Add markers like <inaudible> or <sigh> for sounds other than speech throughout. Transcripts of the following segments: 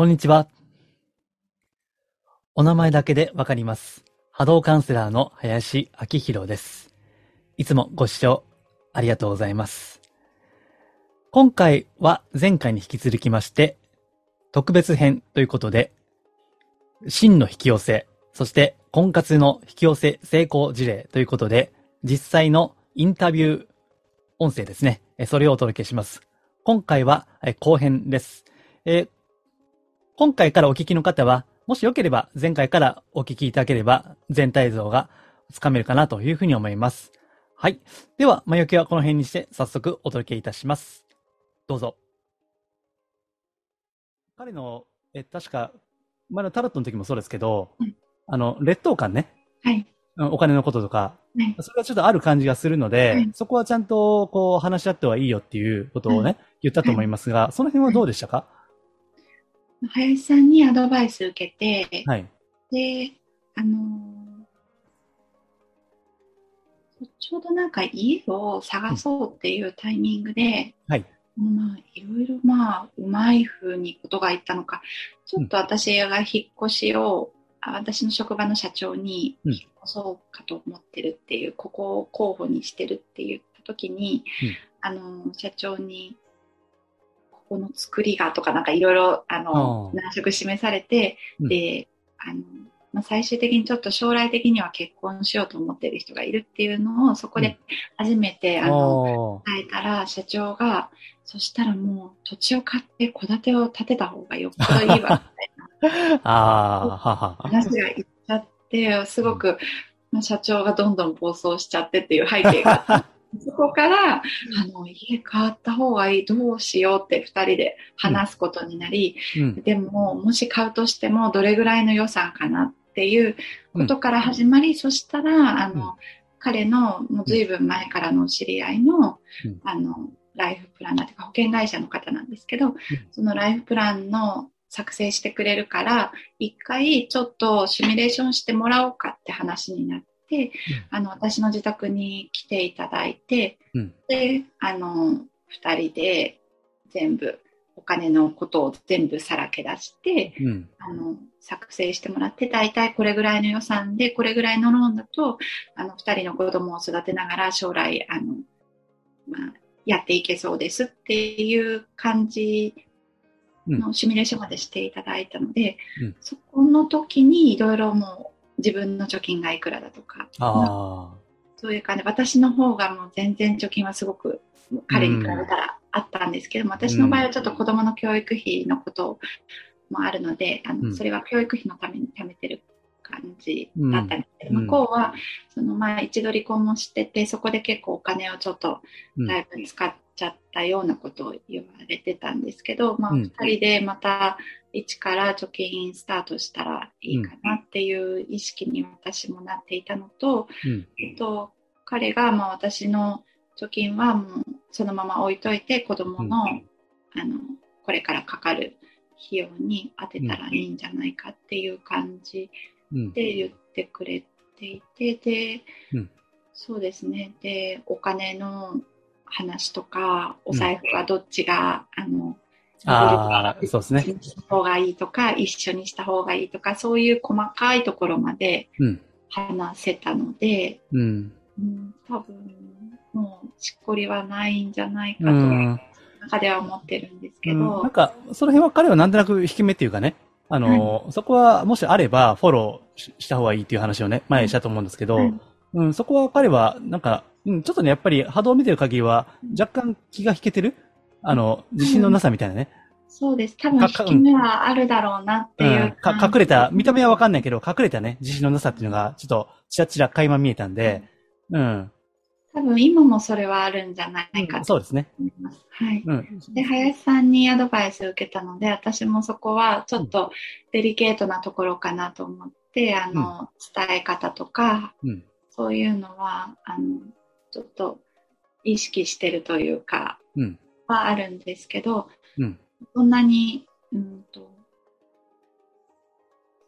こんにちは。お名前だけでわかります。波動カウンセラーの林明宏です。いつもご視聴ありがとうございます。今回は前回に引き続きまして、特別編ということで、真の引き寄せ、そして婚活の引き寄せ成功事例ということで、実際のインタビュー音声ですね。それをお届けします。今回は後編です。えー今回からお聞きの方は、もしよければ前回からお聞きいただければ全体像がつかめるかなというふうに思います。はい。では、前置きはこの辺にして早速お届けいたします。どうぞ。彼の、え、確か、前のタロットの時もそうですけど、うんあの、劣等感ね。はい。うんお金のこととか、ね。それがちょっとある感じがするので、はいそこはちゃんとこう話し合ってはいいよっていうことをね、言ったと思いますが、その辺はどうでしたか？林さんにアドバイス受けて、はい。で、あのーちょうどなんか家を探そうっていうタイミングで、はい。まあ、いろいろまあ、うまい風にことがいったのか、ちょっと私が引っ越しを、あ私の職場の社長にうん引っ越そうかと思ってるっていう、ここを候補にしてるって言った時に、うんあの、社長に、ここの作りがとかなんかいろいろ、あの難色示されて、うん。で、あの、まあ、最終的にちょっと将来的には結婚しようと思ってる人がいるっていうのを、そこで初めて、あの、伝えたら、社長が、そしたらもう土地を買って戸建てを建てた方がよっぽどいいわ、みたいな。<laughs> あ。話がいっちゃって、すごく、まあ、社長がどんどん暴走しちゃってっていう背景が <laughs> そこから、あの、家変わった方がいい、どうしようって二人で話すことになり、うん。でも、もし買うとしても、どれぐらいの予算かなっていうことから始まり、そしたら、あの、うん。彼のもう随分前からの知り合いの、うん。あの、ライフプランナーというか保険会社の方なんですけど、そのライフプランの作成してくれるから、一回ちょっとシミュレーションしてもらおうかって話になって、あの、私の自宅に来ていただいて、うん。で、あの、二人で全部、お金のことを全部さらけ出して、うん。あの、作成してもらって、大体これぐらいの予算で、これぐらいのローンだと、あの、二人の子供を育てながら将来、あの、まあ、やっていけそうですっていう感じのシミュレーションまでしていただいたので、うん。そこの時にいろいろもう自分の貯金がいくらだとか、あそういう感じ。で、私の方がもう全然貯金はすごく彼に比べたらあったんですけども、私の場合はちょっと子供の教育費のこともあるので、あうん。のそれは教育費のために貯めてる感じだったんですけど、うん。向こうはそのまあ一度離婚もしてて、そこで結構お金をちょっとうん。だいぶ使っちゃったようなことを言われてたんですけど、まあうん二人でまた一から貯金スタートしたらいいかなっていう意識に私もなっていたのと、うん。えっと、彼がまあ私の貯金はもうそのまま置いといて子供の,、うんあのこれからかかる費用に当てたらいいんじゃないかっていう感じうん。で言ってくれていてで、うんそうですねでお金の話とかお財布はどっちが、あのああ、そうですね。方がいいとか一緒にした方がいいとかそういう細かいところまでうん。話せたので、うん。うん、多分もうしっこりはないんじゃないかと、うん。中では思ってるんですけうんど、なんか、その辺は彼はなんとなく引き目っていうかね、あの、そこはもしあればフォローしした方がいいっていう話をね、前にしたと思うんですけど、うんうん、そこは彼は、なんか、うん、ちょっとね、やっぱり波動を見てる限りは、若干気が引けてる？あの、自信のなさみたいなね。そうです。多分か引き目はあるだろうなっていううん、隠れた、見た目はわかんないけど、隠れたね、自信のなさっていうのが、ちょっと、ちらちら垣間見えたんで、うん、多分今もそれはあるんじゃないかとそうですね。思います。はい。うん。で、林さんにアドバイスを受けたので、私もそこはちょっとデリケートなところかなと思って、あの、伝え方とか、うん。そういうのは、あの、ちょっと意識してるというか、うん。はあるんですけど、うん。そんなに、うんと、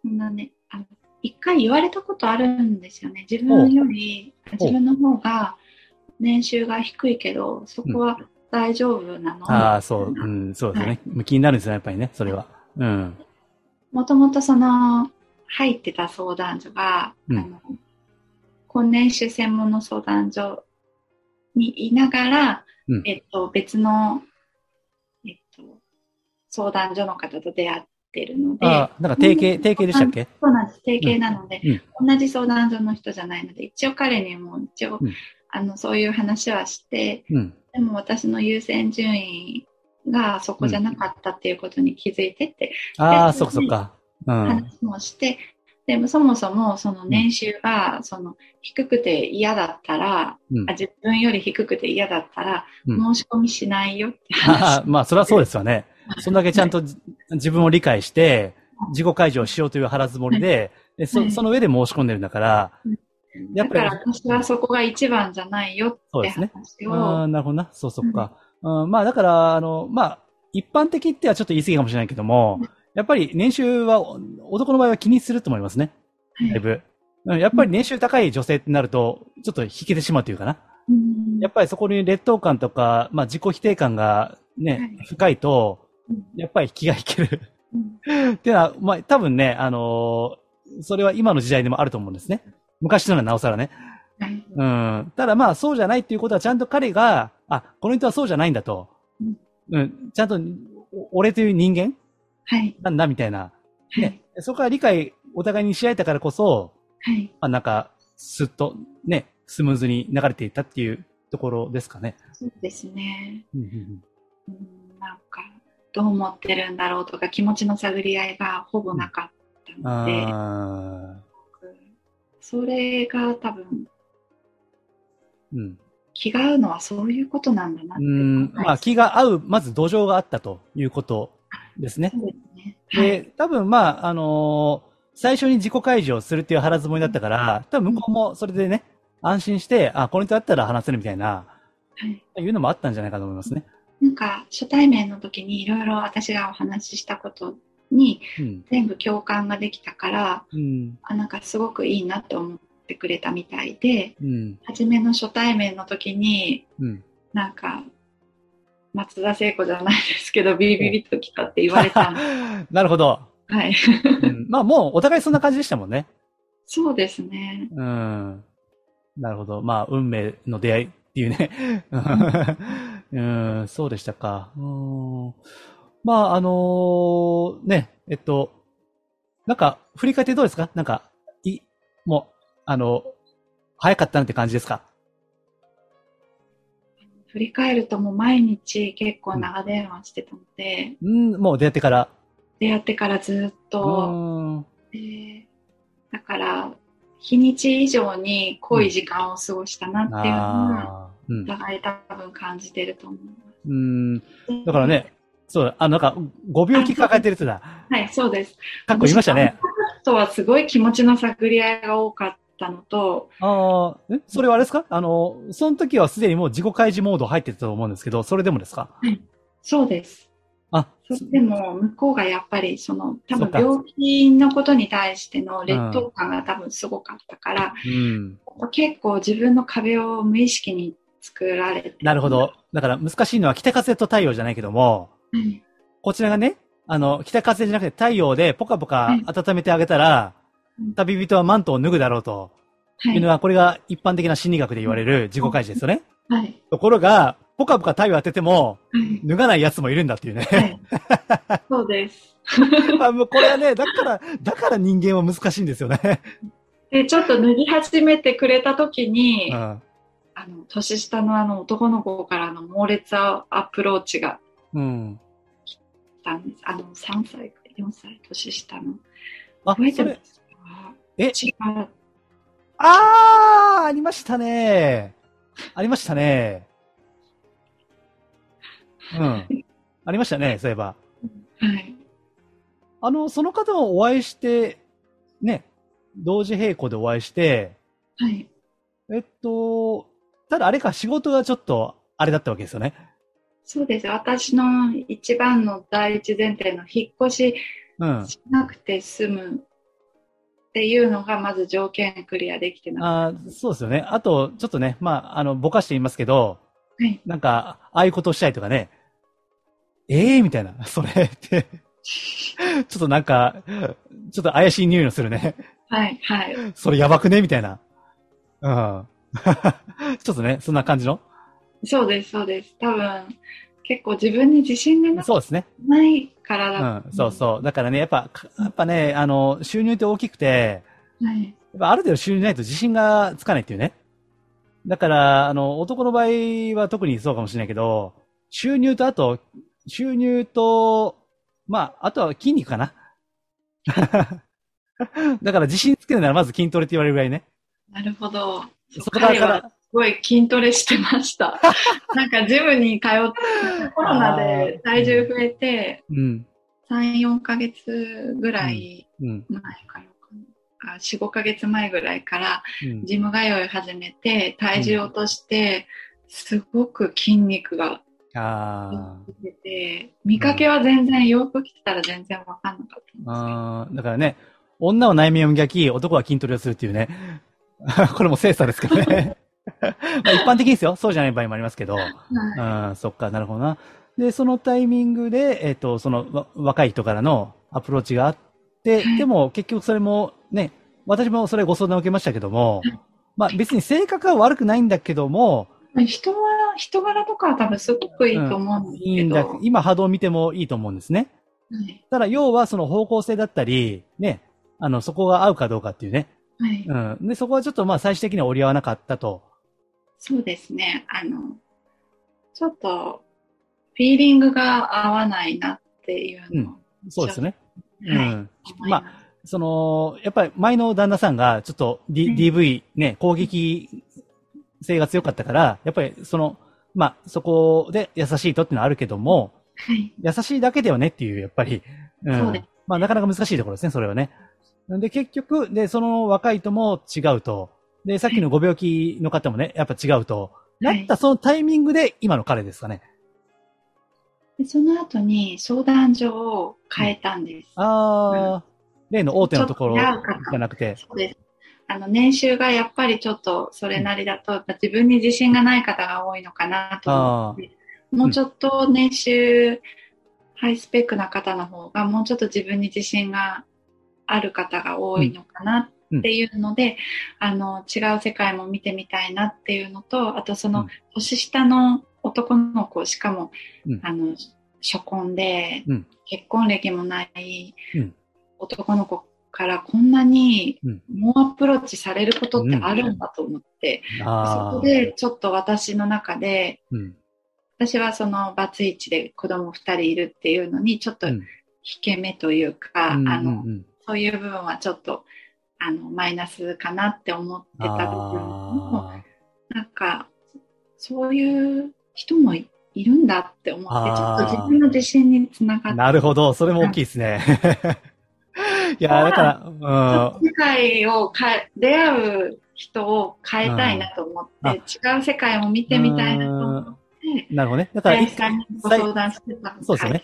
そんなね、あの一回言われたことあるんですよね。自分より、う自分の方が年収が低いけど、そこは大丈夫なの、ああ、そう、うん、そうですね。気になるんですよ、やっぱりね、それは。うん。もともとその、入ってた相談所が、うんあの、婚年種専門の相談所にいながら、うん。えっと、別の、えっと、相談所の方と出会ってるので、ああ、なんか提携、提携でしたっけ？そうなんです。提携なので、うん。同じ相談所の人じゃないので、一応彼にも一応、うん。あの、そういう話はして、うん。でも私の優先順位がそこじゃなかったっていうことに気づいてってああ、でそっかそっか。うん。話もして、でもそもそもその年収がその低くて嫌だったら、うん。あ自分より低くて嫌だったら、うん。申し込みしないよってあ話。あ。<laughs> まあ、それはそうですよね。そんだけちゃんとじ自分を理解して、自己解除をしようという腹積もりで、でそはい。その上で申し込んでるんだから、やっぱりだから私はそこが一番じゃないよってそうですね。あ、なるほどな。そうそっか。うん、まあ、だから、あの、まあ、一般的ってはちょっと言い過ぎかもしれないけども、やっぱり年収は、お男の場合は気にすると思いますね。はいだいぶ。うんやっぱり年収高い女性ってなると、ちょっと引けてしまうというかな。うんやっぱりそこに劣等感とか、まあ自己否定感がね、はい深いとうん、やっぱり気が引ける。うんっていうのは、まあ多分ね、あのーそれは今の時代でもあると思うんですね。昔のはなおさらね。はいうん。ただまあそうじゃないっていうことはちゃんと彼が、あ、この人はそうじゃないんだと。うんうん。ちゃんと、お俺という人間はい。なんだみたいな。はい。ね。そこから理解お互いにし合えたからこそ、はい。まあなんか、すっとね、スムーズに流れていったっていうところですかね。そうですね。うんうんうんうんなんか、どう思ってるんだろうとか気持ちの探り合いがほぼなかったので、あそれが多分ーうん。気が合うのはそういうことなんだなって。うん。まあ気が合う、まず土壌があったということですね。で。多分まあ、あのー最初に自己解除をするっていう腹積もりだったから、多分向こうもそれでね、安心して、あ、この人だったら話せるみたいな、はい。いうのもあったんじゃないかと思いますね。なんか、初対面の時にいろいろ私がお話ししたことにうん。全部共感ができたから、うん。あなんかすごくいいなって思ってくれたみたいで、うん。初めの初対面の時に、うん。なんか、松田聖子じゃないですけど、ビリビリっときたって言われた <laughs> なるほど。はい。うん、まあもうお互いそんな感じでしたもんね。そうですね。うん。なるほど。まあ、運命の出会いっていうね。<laughs> うん、そうでしたか。うんまあ、あのーね、えっと、なんか、振り返ってどうですか？なんか、い、もう、あの、早かったなって感じですか？振り返るともう毎日結構長電話してたので、うん、もう出会ってから。出会ってからずっうと、ん。でだから、日にち以上に濃い時間を過ごしたなっていうのは。うんお。互い多分感じてると思いうん。ます。だからね、そう、あの、なんか、ご病気抱えてるってだ。はい、そうです。かっこ言いましたね。あとはすごい気持ちの探り合いが多かったのと、ああ、えそれはあれですか？あの、その時はすでにもう自己開示モード入ってたと思うんですけど、それでもですか？そうです。あ、でも向こうがやっぱりその多分病気のことに対しての劣等感が多分すごかったから、うん。結構自分の壁を無意識に作られてなるほど。だから難しいのは北風と太陽じゃないけども、はいこちらがね、あの、北風じゃなくて太陽でポカポカ温めてあげたら、うん旅人はマントを脱ぐだろうとはいいうのは、これが一般的な心理学で言われる自己開示ですよね。はいところが、ポカポカ太陽当てても、はい脱がない奴もいるんだっていうね。はいそうです <laughs> あもうこれはね、だから、だから人間は難しいんですよね。でちょっと脱ぎ始めてくれた時に、うん。あの年下のあの男の子からの猛烈アプローチがうん。来たんですあの3歳4歳年下のあ、覚えてますか？え？違うあー、ありましたね。ありましたね。うん。ありましたね、そういえば。はいあの、その方もお会いして、ね、同時並行でお会いして、はいえっと、ただあれか、仕事がちょっと、あれだったわけですよね。そうです。私の一番の第一前提の引っ越しうん。しなくて済むっていうのがまず条件クリアできてなあーそうですよね。あと、ちょっとね、まあ、あの、ぼかして言いますけど、はいなんか、ああいうことをしたいとかね、ええー、みたいな、<laughs> それって、ちょっとなんか、ちょっと怪しい匂いのするね。はい、はい。それやばくねみたいな。うん。<laughs> ちょっとね、そんな感じの？そうです、そうです。多分、結構自分に自信がなそうですね。ないからうだ。ん、そうそう。だからね、やっぱ、やっぱね、あの、収入って大きくて、うん。はい。やっぱある程度収入ないと自信がつかないっていうね。だから、あの、男の場合は特にそうかもしれないけど、収入とあと、収入と、まあ、あとは筋肉かな。<laughs> だから自信つけるならまず筋トレって言われるぐらいね。なるほど。そこからごい筋トレしてました。<laughs> なんかジムに通って、コロナで体重増えて、うん。3、4ヶ月ぐらいうん。前からかな、あ4、5ヶ月前ぐらいからうん。ジム通い始めて、体重落として、すごく筋肉があ出てて、見かけは全然洋服着てたら全然わかんなかったんです。だからね、女は内面を磨き、男は筋トレをするっていうね。<laughs> これも精査ですけどね。まあ一般的ですよ。そうじゃない場合もありますけど。はいうん、そっか、なるほどな。で、そのタイミングで、えっ、と、その、わ若い人からのアプローチがあって、はいでも結局それもね、私もそれご相談を受けましたけども、まあ別に性格は悪くないんだけども、人は、人柄とかは多分すごくいいと思うんですけど。いいんだ、今波動を見てもいいと思うんですね。はい。ただ、要はその方向性だったり、ね、あの、そこが合うかどうかっていうね。はい。うん。で、そこはちょっとまあ最終的には折り合わなかったと。そうですね。あの、ちょっと、フィーリングが合わないなっていうのを、そうですね。うはいん。ます。その、やっぱり前の旦那さんがちょっと、D うん DV ね、攻撃性が強かったから、やっぱりその、まあ、そこで優しいとっていうのはあるけども、はい。優しいだけではねっていう、やっぱり、うん。そうですまあ、なかなか難しいところですね、それはね。で、結局、で、その若いとも違うと。で、さっきのご病気の方もね、やっぱ違うと。なったそのタイミングで今の彼ですかね。でその後に相談所を変えたんです。あー、例の大手のところじゃなくて。そうです。あの、年収がやっぱりちょっとそれなりだと、自分に自信がない方が多いのかなと思って、もうちょっと年収、ハイスペックな方の方が、もうちょっと自分に自信がある方が多いのかなっていうので、あの、違う世界も見てみたいなっていうのと、あとそのうん、年下の男の子、しかも、うん。あの、初婚で、うん。結婚歴もないうん。男の子からこんなにうん。猛アプローチされることってあるんだと思って、そこでちょっと私の中で、うん。私はそのバツイチで子供2人いるっていうのにちょっとうん。引け目というか、うんあのうん。うんそういう部分はちょっとあのマイナスかなって思ってた部分もあなんかそういう人もいいるんだって思ってちょっと自分の自信につながーってなるほど。それも大きいですね。<laughs> いや、だから、世界を変え、出会う人を変えたいなと思って、違う世界を見てみたいなと思って、うん、なるほどね。だから、林さんにご相談してたそうですよね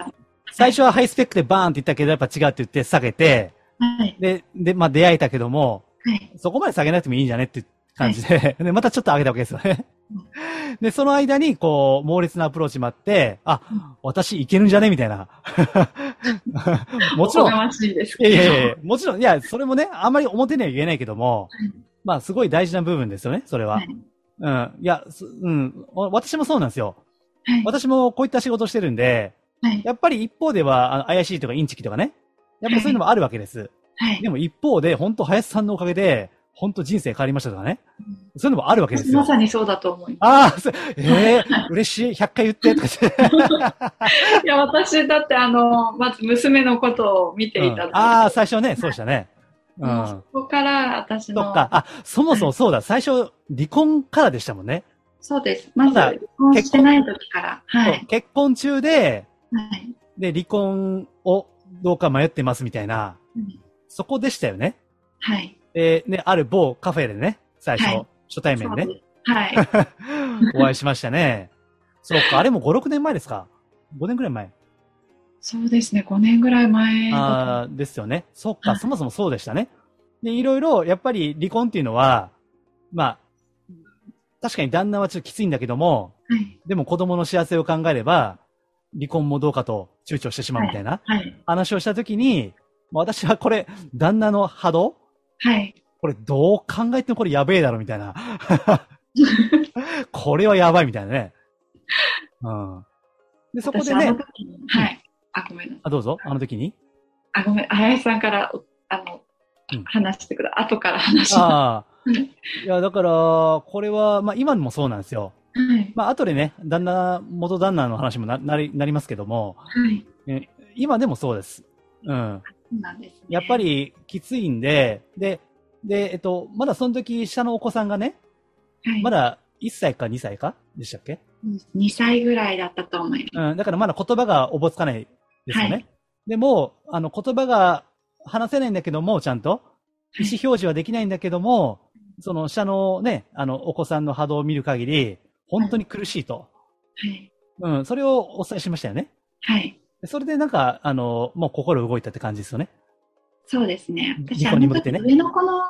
最初はハイスペックでバーンって言ったけど、やっぱ違うって言って下げて、たはい。で、で、まあ出会えたけども、はい。そこまで下げなくてもいいんじゃねって感じで、<laughs> で、またちょっと上げたわけですよねうん。で、その間に、こう、猛烈なアプローチもあって、あ、私いけるんじゃねみたいな。<laughs> もちろんおしいですい。やいやいや、もちろん、いや、それもね、あんまり表には言えないけども、まあ、すごい大事な部分ですよね、それは。はいうん。いや、すうん。わ私もそうなんですよ。はい。私もこういった仕事してるんで、はい。やっぱり一方では、あの怪しいとかインチキとかね。やっぱりそういうのもあるわけです。はい。でも一方で、本当林さんのおかげで、本当人生変わりましたとかね。そういうのもあるわけですよま。さにそうだと思いまああ、そうええ嬉しい。100回言って、とか。<laughs> いや、私だってあの、まず娘のことを見ていただいて、うんああ、最初ね、そうでしたね。う。んそこから私の、そっか。あ、そもそもそうだ。最初、離婚からでしたもんね。そうです。まず離婚してない時から、はい。結婚中で、はい。で、離婚をどうか迷ってますみたいな、うんそこでしたよね。はい。で、ね、ある某カフェでね、最初、はい初対面です。はい。<laughs> お会いしましたね。そうか、あれも5、6年前ですか ?5 年くらい前。そうですね。5年ぐらい前だああ、ですよね。そっか、はいそもそもそうでしたね。で、いろいろ、やっぱり離婚っていうのは、まあ、確かに旦那はちょっときついんだけども、と。はい。でも子供の幸せを考えれば、離婚もどうかと、躊躇してしまうみたいなはい。話をしたときに、まあ私はこれ、旦那の波動？はい。これどう考えてもこれやべえだろみたいな。<laughs> これはやばいみたいなね。うん。で、そこでねはい。あ、ごめんなさい。あ、どうぞ、あの時に？あ、ごめん。林さんから、おあの、うん話してくだ後から話します。はああ。いや、だから、これは、まあ今もそうなんですよ。い。まあ後でね、旦那、元旦那の話もな、なり、なりますけども、はい。え今でもそうです。うん。そうなんですね。やっぱりきついんで、で、で、えっと、まだその時下のお子さんがね、はい、まだ1歳か2歳かでしたっけ？2歳ぐらいだったと思います。うん、だからまだ言葉がおぼつかないですよね。はいでも、あの、言葉が話せないんだけども、ちゃんと、意思表示はできないんだけども、その下のね、あの、お子さんの波動を見る限り、本当に苦しいと。はい。うん、それをお伝えしましたよね。はい。でそれでなんか、あの、もう心動いたって感じですよね。そうですね。私、ニあの時コニコってね上の子の、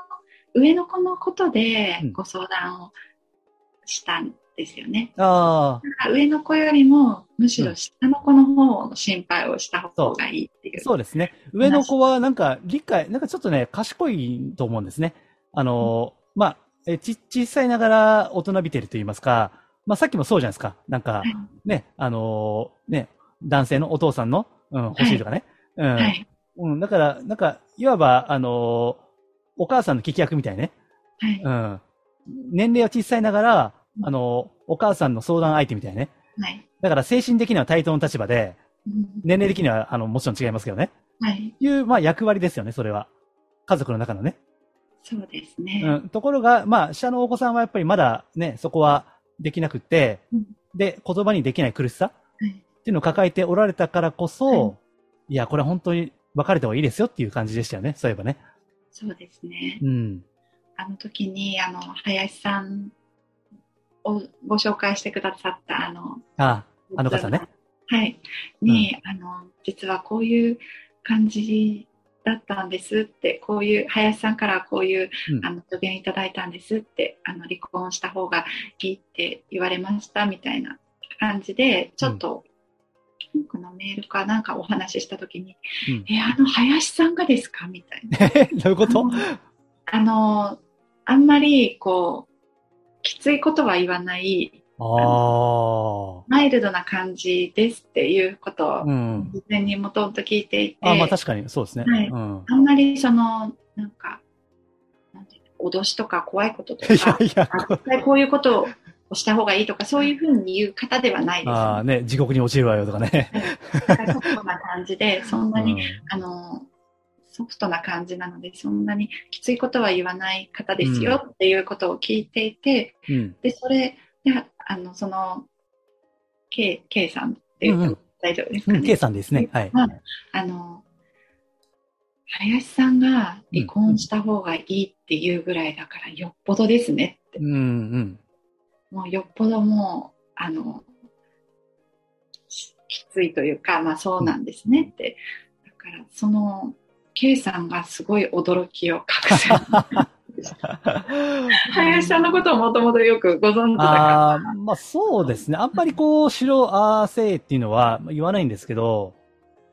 上の子のことでうんご相談をしたんですよね。あなんか上の子よりも、むしろ下の子の方の心配をした方がいいっていあ、う。そうですね。上の子はなんか理解、なんかちょっとね、賢いと思うんですね。あの、まあ、えち、小さいながら大人びてると言いますか、まあさっきもそうじゃないですか。なんか、はいね、あのーね、男性のお父さんの、うん、欲しいとかね。うん。はい。うん。だから、なんか、いわば、あのーお母さんの聞き役みたいね。はい。うん。年齢は小さいながら、あのーお母さんの相談相手みたいね。はい。だから精神的には対等の立場で、うん年齢的には、あの、もちろん違いますけどね。はい。いう、まあ、役割ですよね、それは。家族の中のね。そうですね。うん。ところが、まあ、下のお子さんはやっぱりまだね、そこはできなくって、うんで、言葉にできない苦しさ？はい。っていうのを抱えておられたからこそ、、はいや、これ本当に別れた方がいいですよっていう感じでしたよね。そういえばね。そうですね。うん。あの時に、あの、林さんをご紹介してくださった、あの、ああの方ね。はい。に、あの、実はこういう感じだったんですって、こういう、林さんからこういう、うん。あの、助言いただいたんですって、あの、離婚した方がいいって言われましたみたいな感じで、ちょっと、ピンクのメールかなんかお話ししたときに、うん。え、あの、林さんがですかみたいな。え <laughs> どういうこと？あの、あんまり、こう、きついことは言わない、ああ。マイルドな感じですっていうことを、うん。事前にもともと聞いていて、あまあ確かにそうですね。はいうん。あんまりその、なんか、なんていうの脅しとか怖いことといか、やいや、あ絶対こういうことをした方がいいとか、そういうふうに言う方ではないです、ああね、地獄に落ちるわよとかね。だからソフトな感じで、<laughs> そんなに、うんあの、ソフトな感じなので、そんなにきついことは言わない方ですよっていうことを聞いていて、うん。で、それで、あの、その、K、K さんっていうとうんうん大丈夫ですうん、かね。K さんですね。はい。あの、林さんが離婚した方がいいっていうぐらいだからよっぽどですねって。うん、うん。もうよっぽどもう、あの、しきついというか、まあそうなんですねって。だから、その、K さんがすごい驚きを隠せ <laughs> 林さんのことをもともとよくご存知だから。ああ、まあそうですね。あんまりこう、白、あーせーっていうのは言わないんですけど、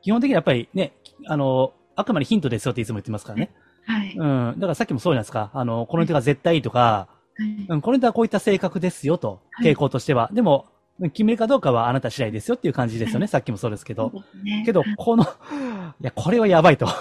基本的にやっぱりね、あの、あくまでヒントですよっていつも言ってますからね。はい。うん。だからさっきもそうじゃないですか。あの、この人が絶対いいとか、はいうん、この人はこういった性格ですよと、はい傾向としては。でも、決めるかどうかはあなた次第ですよっていう感じですよね。さっきもそうですけど。ねけど、この、いや、これはやばいと。<laughs>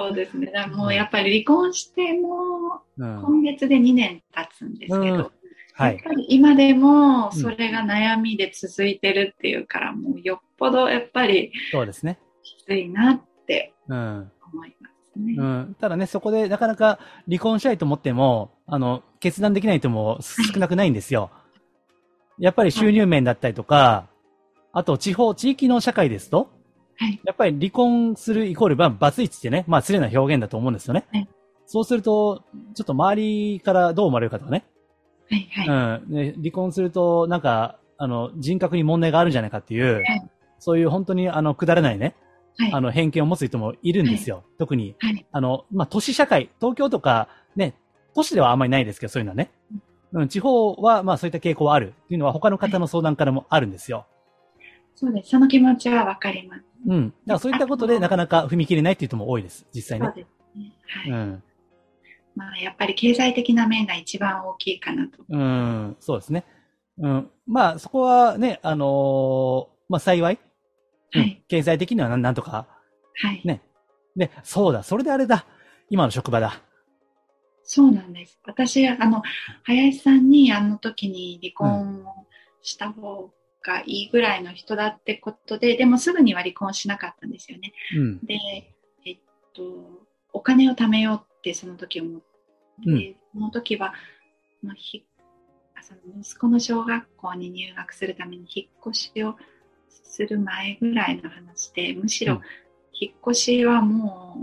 そうですね。だもうやっぱり離婚しても、うん。今月で2年経つんですけど、うんはい。やっぱり今でもそれが悩みで続いてるっていうから、もうよっぽどやっぱりそうですね。きついなってうん。思いますね。うん。ただね、そこでなかなか離婚したいと思っても、あの、決断できない人も少なくないんですよ。やっぱり収入面だったりとか、あと地方、地域の社会ですと、はい。やっぱり離婚するイコール、まあ、バツイチってね、まあ、失礼な表現だと思うんですよね。はいそうすると、ちょっと周りからどう思われるかとかね。はい。はい。うん。ね、離婚すると、なんか、あの、人格に問題があるんじゃないかっていう、いそういう本当に、あの、くだらないね、はい。あの、偏見を持つ人もいるんですよ。特に、はい。あの、まあ、都市社会、東京とか、ね、都市ではあんまりないですけど、そういうのはね。うん、地方は、まあ、そういった傾向はあるっていうのは他の方の相談からもあるんですよ。そうです。その気持ちはわかります。うん。だからそういったことでなかなか踏み切れないっていう人も多いです。実際ね。そうですね。はい。うん。まあ、やっぱり経済的な面が一番大きいかなと。うん、そうですね。うん。まあ、そこはね、あのーまあ幸い、うんはい。経済的にはなんなんとか、はい。ね。で、そうだ、それであれだ。今の職場だ。そうなんです。私、あの、林さんにあの時に離婚をした方がいいぐらいの人だってことで、でもすぐには離婚しなかったんですよね。うん。で、えっと、お金を貯めようってその時思って、うんその時は、まあ、ひあその息子の小学校に入学するために引っ越しをする前ぐらいの話で、むしろうん引っ越しはも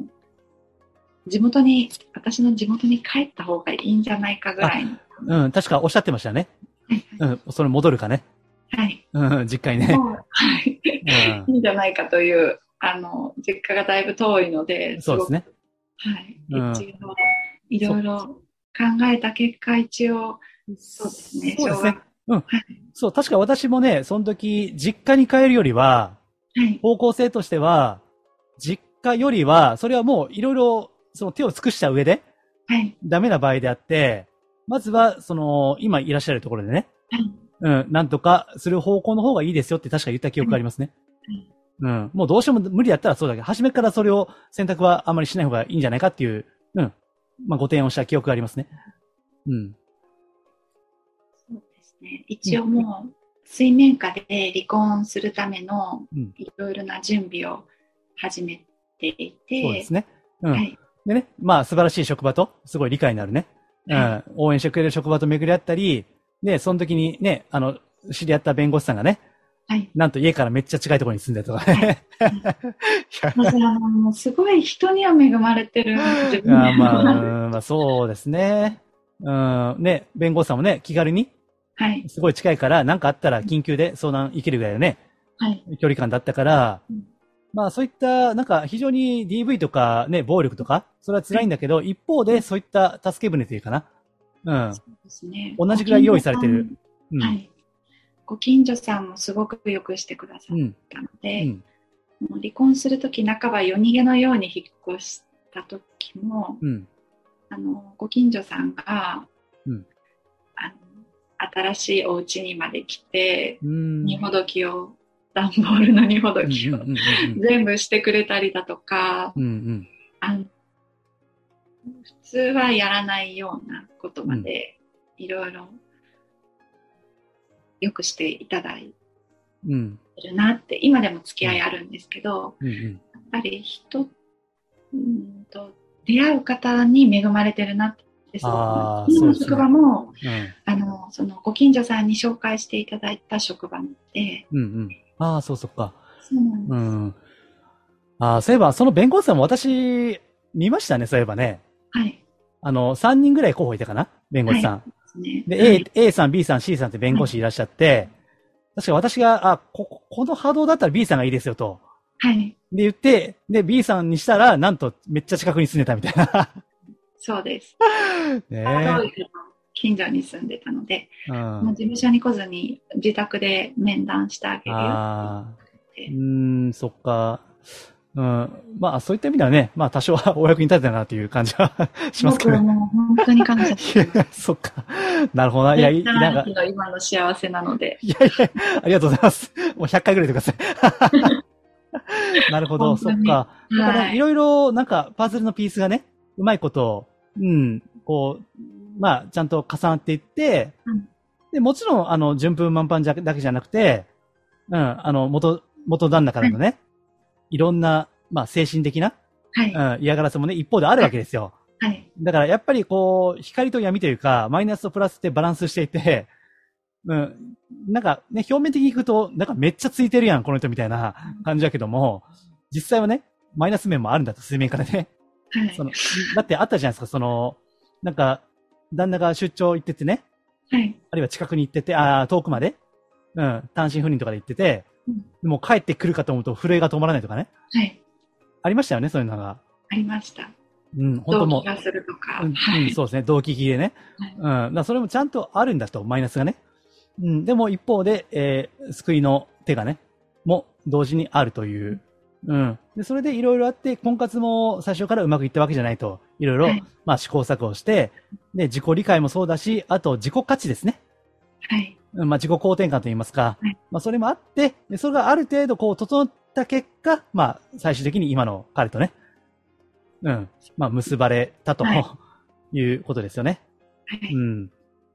う、地元に、私の地元に帰った方がいいんじゃないかぐらいの。うん、確かおっしゃってましたね。はいうん、それ戻るかね。はい。うん、実家にね。はい。うんいいんじゃないかという、あの、実家がだいぶ遠いので、そうですね。はい。うん一応、いろいろ考えた結果、一応、そうですね。そうですね。うんはい。そう、確か私もね、その時、実家に帰るよりは、はい。方向性としては、実家よりは、それはもういろいろ、その手を尽くした上で、はい。ダメな場合であって、まずは、その、今いらっしゃるところでね、はい。うん、なんとかする方向の方がいいですよって確か言った記憶がありますね。はいうん。もうどうしても無理だったらそうだけど、初めからそれを選択はあまりしない方がいいんじゃないかっていう、うん。まあ、ご提案をした記憶がありますね。うん。そうですね。一応もう、水面下で離婚するためのうんいろいろな準備を始めていて、そうですね。うん。はい。でね、まあ素晴らしい職場と、すごい理解のあるね、うんは、応援してくれる職場と巡り合ったり、で、その時にね、あの、知り合った弁護士さんがね、はい。なんと家からめっちゃ近いところに住んでるとかね。いやだからもうすごい人には恵まれてる自いや分でまあ、うんまあそうですね。うん、ね、弁護士さんもね、気軽に、はい。すごい近いから、なんかあったら緊急で相談行けるぐらいのね、はい。距離感だったからうん、まあそういった、なんか非常に DV とかね、暴力とか、それは辛いんだけど、一方でそういった助け舟というかな。うん。そうですね。同じぐらい用意されてるうん。はい。ご近所さんもすごくよくしてくださっうん。たのうで、ん。もう離婚するとき半ば夜逃げのように引っ越したときも、うん。あの、ご近所さんが、うんあの新しいお家にまで来て、うん。荷ほどきを、段ボールの荷ほどうんきを全部してくれたりだとか、うんうんあの普通はやらないようなことまで、いろいろよくしていただいうんてるなって、今でも付き合いあるんですけど、うんうんやっぱり人うんと出会う方に恵まれてるなってすごくあー思いそうですねます職場もうんあのそのご近所さんに紹介していただいた職場でうんうん。ああ、そうそっか。そうなんです、うん。ああ、そういえば、その弁護士さんも私、見ましたね、そういえばね。はいあの、3人ぐらい候補いたかな？弁護士さん。ですねで、はい A、A さん、B さん、C さんって弁護士いらっしゃって、確か私が、あ、ここ、この波動だったら B さんがいいですよと。はいで、言って、で、B さんにしたら、なんと、めっちゃ近くに住んでたみたいな。そうです <laughs> ね近所に住んでたので、え。うん。もう事務所に来ずに自宅で面談してあげるようーん、そっか。うん。まあ、そういった意味ではね、まあ、多少は <laughs> お役に立てたなという感じは <laughs> しますけどね。僕はもう本当に感謝してそっか。なるほどな。いや、いななんか、の今の幸せなのでいやいや、ありがとうございます。もう100回ぐらい言ってください。<laughs> なるほど、そっか。だから、はいいろいろ、なんか、パズルのピースがね、うまいこと、うん、こう、まあ、ちゃんと重なっていって、うんで、もちろん、あの、順風満帆じゃだけじゃなくて、うん、あの、元、元旦那からのね、いろんな、まあ、精神的な、はい、うん、嫌がらせもね、一方であるわけですよ。はい、だからやっぱりこう、光と闇というか、マイナスとプラスってバランスしていて、うん、なんかね、表面的に行くと、なんかめっちゃついてるやん、この人みたいな感じだけども、実際はね、マイナス面もあるんだと、水面からね。はいその、だってあったじゃないですか、その、なんか、旦那が出張行っててね、はい、あるいは近くに行ってて、ああ、遠くまで、うん、単身赴任とかで行ってて、うんもう帰ってくるかと思うと震えが止まらないとかね。はい、ありましたよね、そういうのが。ありました。うん、本当もうするとか。うん、はい、うんそうですね。動機切れね。はいうん。だそれもちゃんとあるんだと、マイナスがね。うん。でも一方で、えー救いの手がね、も同時にあるという。うん。で、それでいろいろあって、婚活も最初からうまくいったわけじゃないと。いろいろ、はいまあ試行錯誤して、で、自己理解もそうだし、あと自己価値ですね。はい。うんまあ自己肯定感といいますか。はいまあそれもあって、でそれがある程度こう整った結果、まあ最終的に今の彼とね、うん。まあ結ばれたと、、はいうことですよね。はい。うん。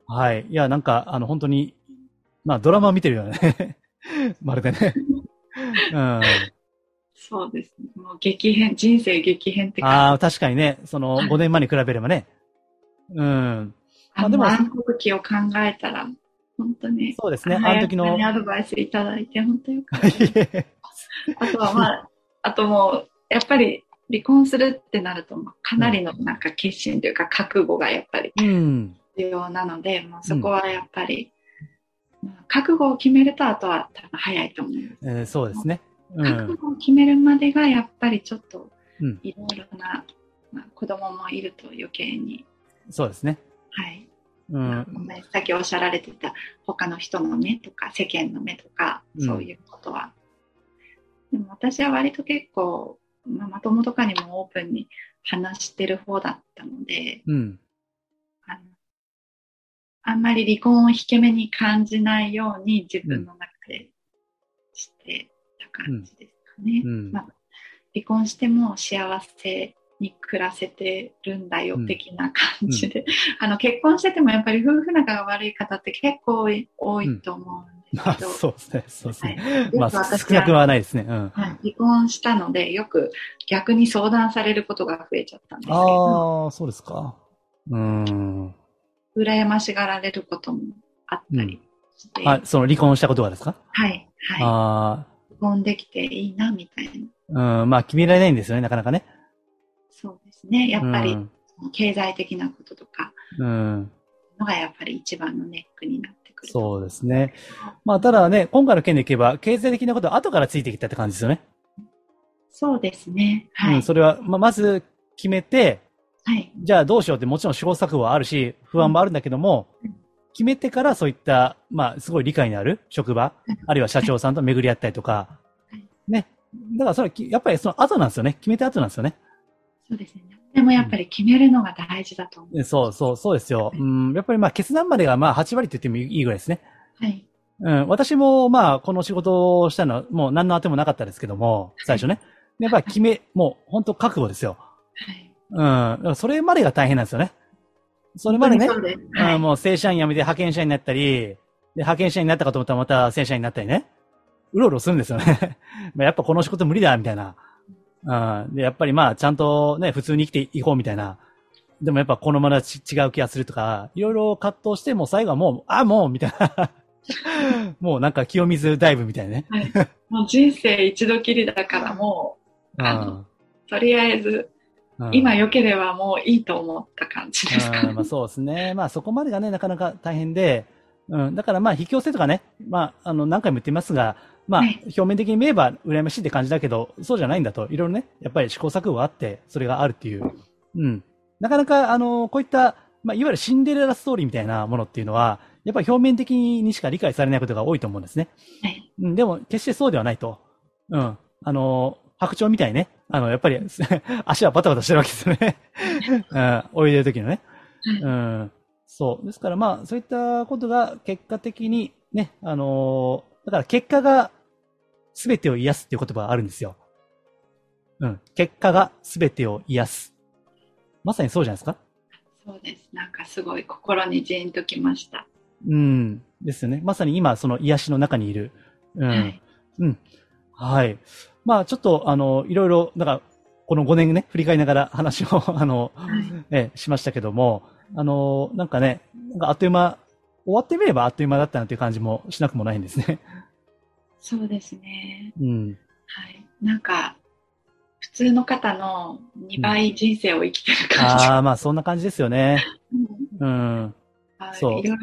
はい。いや、なんか、あの、本当に、まあ、ドラマを見てるよね。<laughs> まるでね。<laughs> うん。そうですね。もう激変、人生激変ってあ感あ、確かにね、その、はい5年前に比べればね。うん。じ。まあでも暗黒期を考えたら、本当に。そうですね。あの時の。アドバイスいただいて、本当よかった。<laughs> あとはまあ、あともう、やっぱり離婚するってなると、かなりのなんか決心というか覚悟がやっぱりうん。必要なので、もうそこはやっぱり、まあ覚悟を決めると、あとは多分早いと思います。えーそうですね。う覚ん。悟を決めるまでがやっぱりちょっとうんいろいろな、まあ、子供もいると余計に、そうですね。はい。うん。さっきおっしゃられてた他の人の目とか世間の目とかうんそういうことは、でも私は割と結構、まあ、まともとかにもオープンに話してる方だったのでうん。あのあんまり離婚を引け目に感じないように自分の中でしてた感じですかね。うんまあ、離婚しても幸せに暮らせてるんだようん的な感じで、<laughs> あの結婚しててもやっぱり夫婦仲が悪い方って結構多い多いと思うんです <laughs> まあ、けど、そうですね。そうですはいね。ま少なくはないですね。うん。はい、離婚したのでよく逆に相談されることが増えちゃったんですけどああ、そうですか。うん。羨ましがられることもあったりして、あ、その離婚したことがですか？はいはいあ離婚できていいなみたいなあ、うん。まあ、決められないんですよね、なかなかね。ですねやっぱりうん。経済的なこととかうんのがやっぱり一番のネックになってくるとそうですね。まあ、ただね、今回の件でいけば、経済的なことは後からついてきたって感じですよね。そうですね。はい。うん、それは、まあ、まず決めて、はい。じゃあどうしようってもちろん試行錯誤はあるし、不安もあるんだけども、うん決めてからそういった、まあ、すごい理解のある職場、あるいは社長さんと巡り合ったりとかはい、ね。だからそれはき、やっぱりその後なんですよね。決めた後なんですよね。そうですね。でもやっぱり決めるのが大事だと思う。でそうそう、そうですよ。うん、やっぱりまあ決断までがまあ8割って言ってもいいぐらいですね。はい。うん、私もまあこの仕事をしたのはもう何の当てもなかったですけども、最初ね。やっぱり決め、もう本当覚悟ですよ。はい。うん、それまでが大変なんですよね。それまでね、そうです。はい。うん、もう正社員辞めて派遣社員になったり、で、派遣社員になったかと思ったらまた正社員になったりね。うろうろするんですよね。<laughs> まあやっぱこの仕事無理だ、みたいな。うん。で、やっぱりまあ、ちゃんとね、普通に生きていこうみたいな。でもやっぱこのままち違う気がするとか、いろいろ葛藤して、もう最後はもう、あ、もうみたいな。<laughs> もうなんか清水ダイブみたいなね。はい、もう人生一度きりだからもうん。あのう、とりあえず、うん今良ければもういいと思った感じですかね。うんまあ、そうですね。まあそこまでがね、なかなか大変で、うん、だからまあ引き寄せとかね、まああの何回も言ってますが、まあはい表面的に見れば羨ましいって感じだけど、そうじゃないんだと、いろいろね、やっぱり試行錯誤があって、それがあるっていう。うん。なかなかあの、こういった、まあいわゆるシンデレラストーリーみたいなものっていうのは、やっぱり表面的にしか理解されないことが多いと思うんですね。はい。うん、でも決してそうではないと。うん。あの、白鳥みたいにね、あの、やっぱり <laughs> 足はバタバタしてるわけですよね。<laughs> うん、泳いでる時のね。うん。そう。ですからまあ、そういったことが結果的にね、あのーだから結果が全てを癒すっていう言葉があるんですよ。うん。結果が全てを癒す。まさにそうじゃないですか？そうです。なんかすごい心にジーンときました。うん。ですよね。まさに今、その癒しの中にいる。うん。はい。うん。はい。まあ、ちょっと、あの、いろいろ、なんか、この5年ね、振り返りながら話を、あの、はい。ええ、しましたけども、あの、なんかね、なんかあっという間、終わってみればあっという間だったなという感じもしなくもないんですね。そうですね。うん。はい。なんか、普通の方の2倍人生を生きてる感じ。ああ、まあ、そんな感じですよね。うんうん。はいそういろいろ、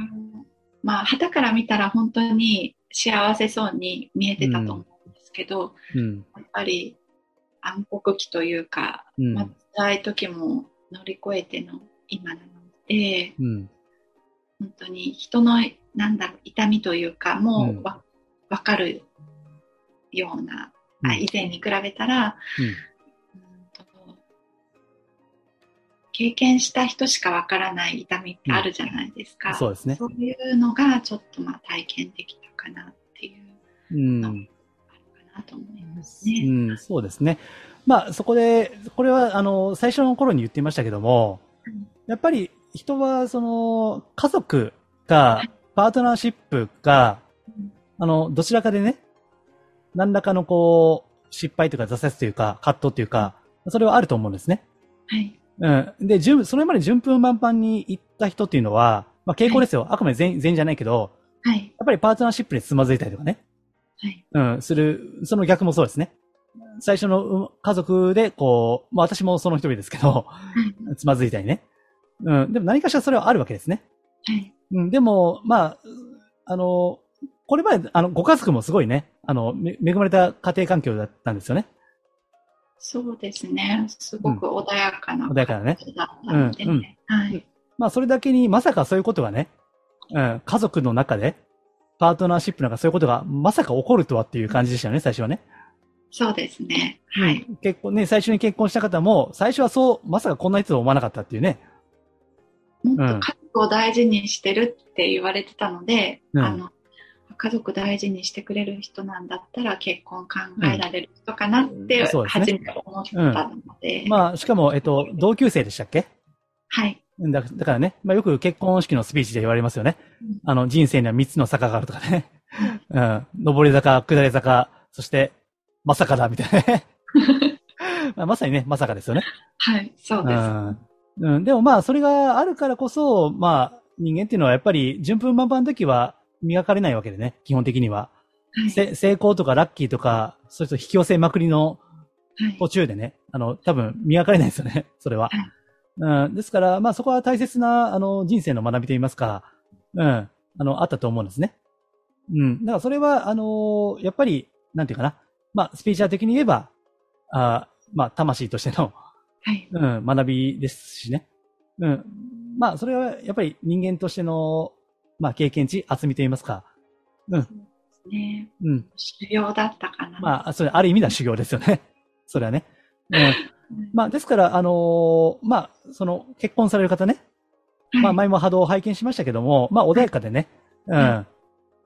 まあ、旗から見たら本当に幸せそうに見えてたと思うんですけど、うん。やっぱり暗黒期というか、うんまあ、辛い時も乗り越えての今なので、うん。本当に人の、なんだろう、痛みというか、もうんうわ、わかるような、うんあ以前に比べたら、うんうんと経験した人しかわからない痛みってあるじゃないですか。そうですね。そういうのがちょっとまあ体験できたかなっていううん。あるかなと思いますうね。ん、そうですね。まあ、そこで、これは、あの、最初の頃に言っていましたけども、うんやっぱり人は、その、家族か、パートナーシップか、うんあの、どちらかでね、何らかのこう、失敗というか挫折というか、葛藤というか、それはあると思うんですね。はい。うん。で、順、それまで順風満帆に行った人っていうのは、まあ傾向ですよ。あくまで全員、全員じゃないけど、はい。やっぱりパートナーシップでつまずいたりとかね。はい。うん、する、その逆もそうですね。最初のうん家族で、こう、まあ私もその一人ですけど、はい。つまずいたりね。うん、でも何かしらそれはあるわけですね。はい。うん、でも、まあ、あの、これまで、あの、ご家族もすごいね、あの、め恵まれた家庭環境だったんですよね。そうですね。すごく穏やかな、穏やかなね。うんうんはい。まあ、それだけに、まさかそういうことがね、うん、家族の中で、パートナーシップなんかそういうことがまさか起こるとはっていう感じでしたよね、最初はね。そうですね。はい。うん結婚ね、最初に結婚した方も、最初はそう、まさかこんな人と思わなかったっていうね。もっと家族を大事にしてるって言われてたので、うんあの、家族大事にしてくれる人なんだったら結婚考えられる人かなって初めて思ったので、まあ、しかも、えっと、同級生でしたっけ？はい。だだからね、まあ、よく結婚式のスピーチで言われますよね。うんあの、人生には3つの坂があるとかね。うん。上り坂、下り坂、そして、まさかだ、みたいなね。<laughs> まあまさにね、まさかですよね。はい、そうです。うん。うん。でもまあ、それがあるからこそ、まあ、人間っていうのはやっぱり、順風満帆の時は磨かれないわけでね、基本的には。はいせ成功とかラッキーとか、それと引き寄せまくりのはい途中でね、あの、多分磨かれないですよね、<laughs> それは。うん、ですから、まあそこは大切な、あの、人生の学びといいますか、うん、あの、あったと思うんですね。うん。だからそれは、あのやっぱり、なんていうかな。まあ、スピーチャー的に言えば、あまあ、魂としての、はい。うん、学びですしね。うん。まあ、それはやっぱり人間としての、まあ、経験値、厚みといいますか。ね、うん。修行だったかな。まあ、それ、ある意味では修行ですよね。<laughs> それはね。うん。うんまあ、ですから、あのーまあ、その、結婚される方ね。まあ、はい前も波動を拝見しましたけども、まあ、穏やかでね。うん。は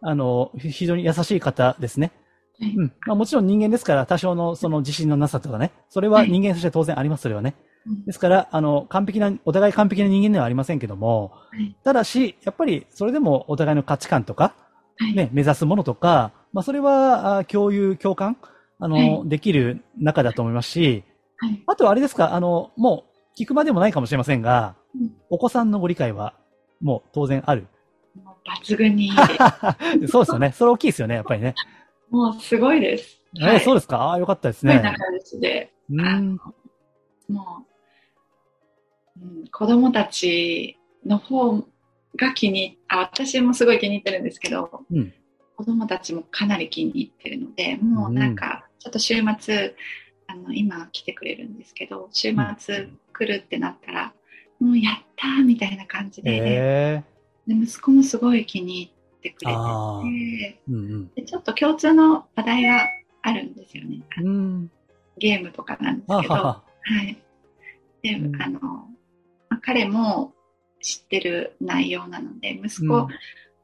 あの、ひ非常に優しい方ですね。はいうん。まあ、もちろん人間ですから、多少のその自信のなさとかね。それははい人間として当然あります、それはね。うんですから、あの、完璧な、お互い完璧な人間ではありませんけども、はいただし、やっぱり、それでもお互いの価値観とか、はいね、目指すものとか、まあ、それは、あ共有、共感、あの、はできる中だと思いますし、はいあとはあれですか、あの、もう、聞くまでもないかもしれませんが、うんお子さんのご理解は、もう当然ある。抜群に。<laughs> そうですよね。それ大きいですよね、やっぱりね。もうすごいです。えーそうですか？よかったですね。すごい仲良しで、あうん。のもう、うん、子供たちの方が気にあ、私もすごい気に入ってるんですけど、うん。子供たちもかなり気に入ってるので、もうなんか、ちょっと週末、あの、今来てくれるんですけど、週末来るってなったら、もうやったーみたいな感じで、えで息子もすごい気に入ってくれてあーて、ー。うんでちょっと共通の話題があるんですよね。あうん。うん。ゲームとかなんですけど、あはい。で、うんあの、まあ彼も知ってる内容なので、息子、うん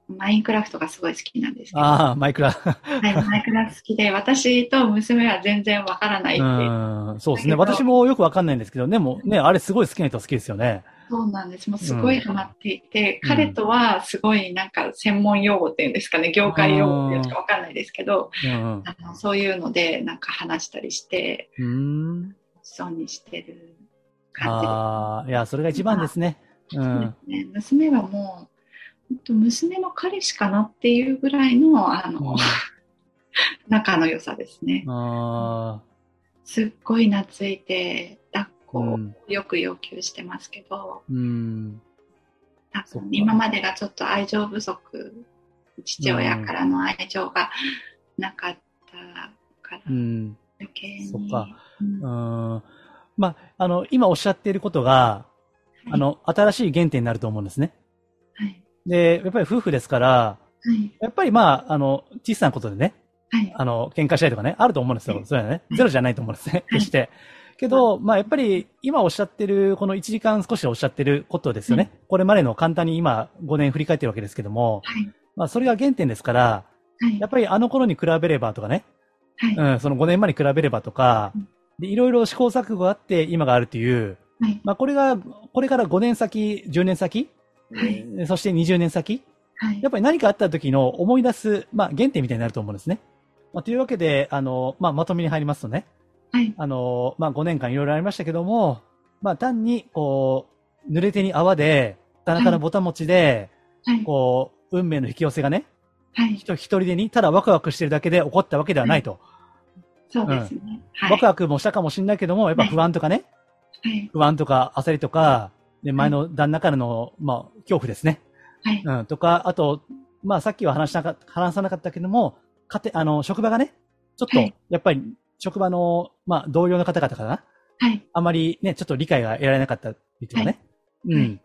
マインクラフトがすごい好きなんですけど、ああ、マイクラ。はい、マインクラ好きで、<laughs> 私と娘は全然わからないっていう、うん。そうですね。私もよくわかんないんですけど、でもね、あれすごい好きな人は好きですよね。そうなんです。もうすごいハマっていて、うん彼とはすごいなんか専門用語っていうんですかね、業界用語っていうのかわかんないですけど、うんあのそういうのでなんか話したりして、うん。うん。そうにしてる感じ。ああ、いや、それが一番ですね。う。んね、娘はもう、娘の彼氏かなっていうぐらいのあの、うん <laughs> 仲の良さですね。あすっごい懐いて、こをうんよく要求してますけど、ーうん。多そっか分今までがちょっと愛情不足、父親からの愛情がなかったからうん。余計に。そっかうんうん。まあ、あの、今おっしゃっていることが、あの、新しい原点になると思うんですね。はい。で、やっぱり夫婦ですから、はい。やっぱりまあ、あの、小さなことでね、はい。あの、喧嘩したりとかね、あると思うんですよ。はいそれはね。ゼロじゃないと思うんですね。決して。けど、まあやっぱり今おっしゃってる、この1時間少しおっしゃってることですよね。これまでの簡単に今5年振り返ってるわけですけども、はい。まあそれが原点ですから、はいや。っぱりあの頃に比べればとかね、はい。うん、その5年前に比べればとかうん、で、いろいろ試行錯誤があって今があるという、はい。まあこれが、これから5年先、10年先、そして20年先、はい。やっぱり何かあった時の思い出す、まあ原点みたいになると思うんですね。まあ、というわけで、あの、まあまとめに入りますとね、はい。あの、まあ5年間いろいろありましたけども、まあ単に、こう、濡れ手に泡で、田中のボタン持ちで、はい。こう、運命の引き寄せがね、はい。人一人でに、ただワクワクしてるだけで起こったわけではないと。そうですね。はい。ワクワクもしたかもしれないけども、やっぱ不安とかね、はい。不安とか焦りとか、で、前の旦那からの、まあ、恐怖ですね。はい。うん、とか、あと、まあ、さっきは話しなか話さなかったけども、家庭、あの、職場がね、ちょっとはい、やっぱり、職場の、まあ、同僚の方々かな？はい。あまりね、ちょっと理解が得られなかったりとかね。はいうん。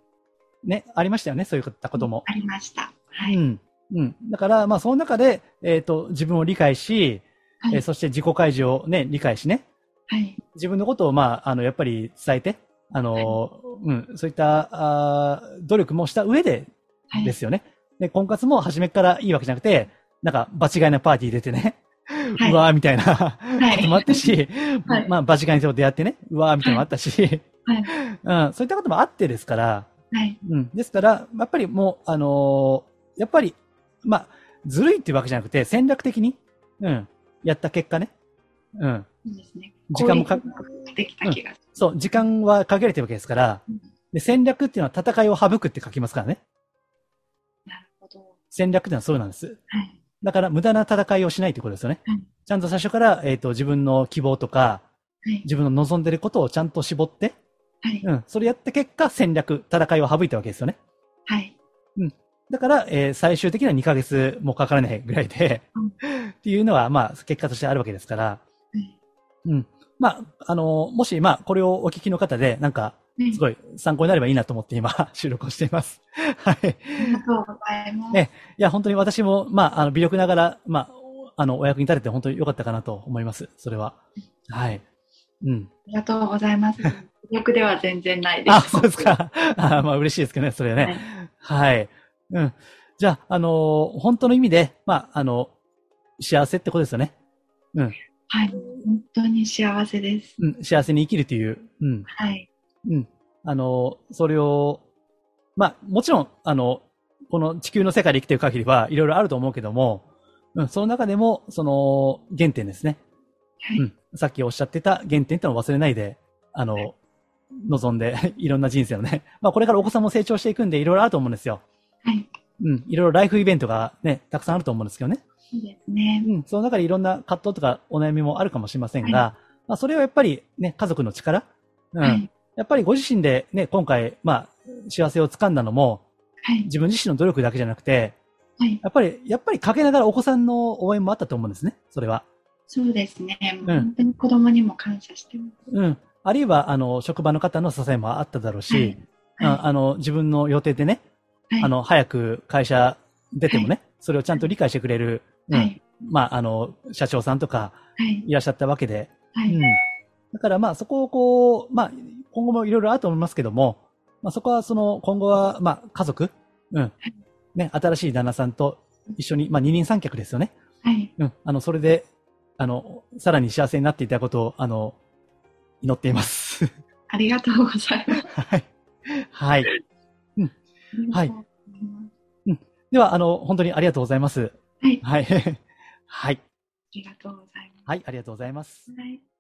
ね、ありましたよね、そういったことも。ありました。はい。うん。うん。だから、まあ、その中で、えっ、と、自分を理解し、はいえーそして自己開示をね、理解しね、はい。自分のことを、まあ、あの、やっぱり伝えて、あの、うん、そういった、あー努力もした上ではい。ですよね。で、婚活も初めからいいわけじゃなくて、なんか、場違いなパーティー出てね、はいうわーみたいな、いこともあったし、<laughs> はいまあ、場違いにと出会ってね、うわーみたいなのもあったし、はい。うん、そういったこともあってですから、はい。うん、ですから、やっぱりもう、あのーやっぱり、まあ、ずるいっていうわけじゃなくて、戦略的に、うん、やった結果ね、うん、そうですね。時間もかできた気がする。そう、時間は限られてるわけですからうん、で戦略っていうのは戦いを省くって書きますからね。なるほど。戦略っていうのはそうなんです。はい。だから無駄な戦いをしないということですよね。はいちゃんと最初から、えっ、と、自分の希望とか、はい。自分の望んでることをちゃんと絞って、はい。うん、それやった結果、戦略、戦いを省いたわけですよね。はい。だから、えー最終的には2ヶ月もかからないぐらいで、うんっていうのは、まあ、結果としてあるわけですから、はい。うん。まあ、あのもし、まあ、これをお聞きの方で、なんか、はいすごい参考になればいいなと思って今、<laughs> 収録をしています。<laughs> はい。ありがとうございます。ねいや、本当に私も、まあ、あの、微力ながら、まあ、あの、お役に立てて本当に良かったかなと思います。それは。はい。うん。ありがとうございます。<laughs> 魅力では全然ないです。あ、そうです。か。あまあ、嬉しいですけどね、それはね。はい。うん。じゃあ、あのー本当の意味で、まあ、あの、幸せってことですよね。うん。はい。本当に幸せです。うん。幸せに生きるという。うん。はい。うん。あのーそれを、まあ、もちろん、あの、この地球の世界で生きている限りは、いろいろあると思うけども、うん、その中でも、その、原点ですね。はい。うん。さっきおっしゃってた原点ってのを忘れないで、あの、望んで、<laughs> いろんな人生をね。まあ、これからお子さんも成長していくんで、いろいろあると思うんですよ。はい。うん。いろいろライフイベントがね、たくさんあると思うんですけどね。そうですね。うん。その中でいろんな葛藤とかお悩みもあるかもしれませんが、まあ、それをやっぱりね、家族の力。うん。はい。やっぱりご自身でね、今回、まあ、幸せをつかんだのも、はい。自分自身の努力だけじゃなくて、はい。やっぱり、やっぱりかけながらお子さんの応援もあったと思うんですね。それは。そうですね。もううん本当に子供にも感謝してます。うん。あるいは、あの、職場の方の支えもあっただろうし、はい。ああの、自分の予定でね、はいあの、早く会社出てもね、それをちゃんと理解してくれる、うんはい。まあ、あの、社長さんとかはい。いらっしゃったわけで、はい。うん。だからまあ、そこをこう、まあ、今後もいろいろあると思いますけども、まあ、そこはその、今後は、まあ、家族、うん。ね、新しい旦那さんと一緒に、まあ、二人三脚ですよね。はい。うん。あの、それで、あの、さらに幸せになっていただくことを、あの、祈っています。<laughs> ありがとうございます。はい。はい。うございますでは、あの、本当にありがとうございます。はい。はい。<laughs> はい。ありがとうございます。はい、ありがとうございます。はい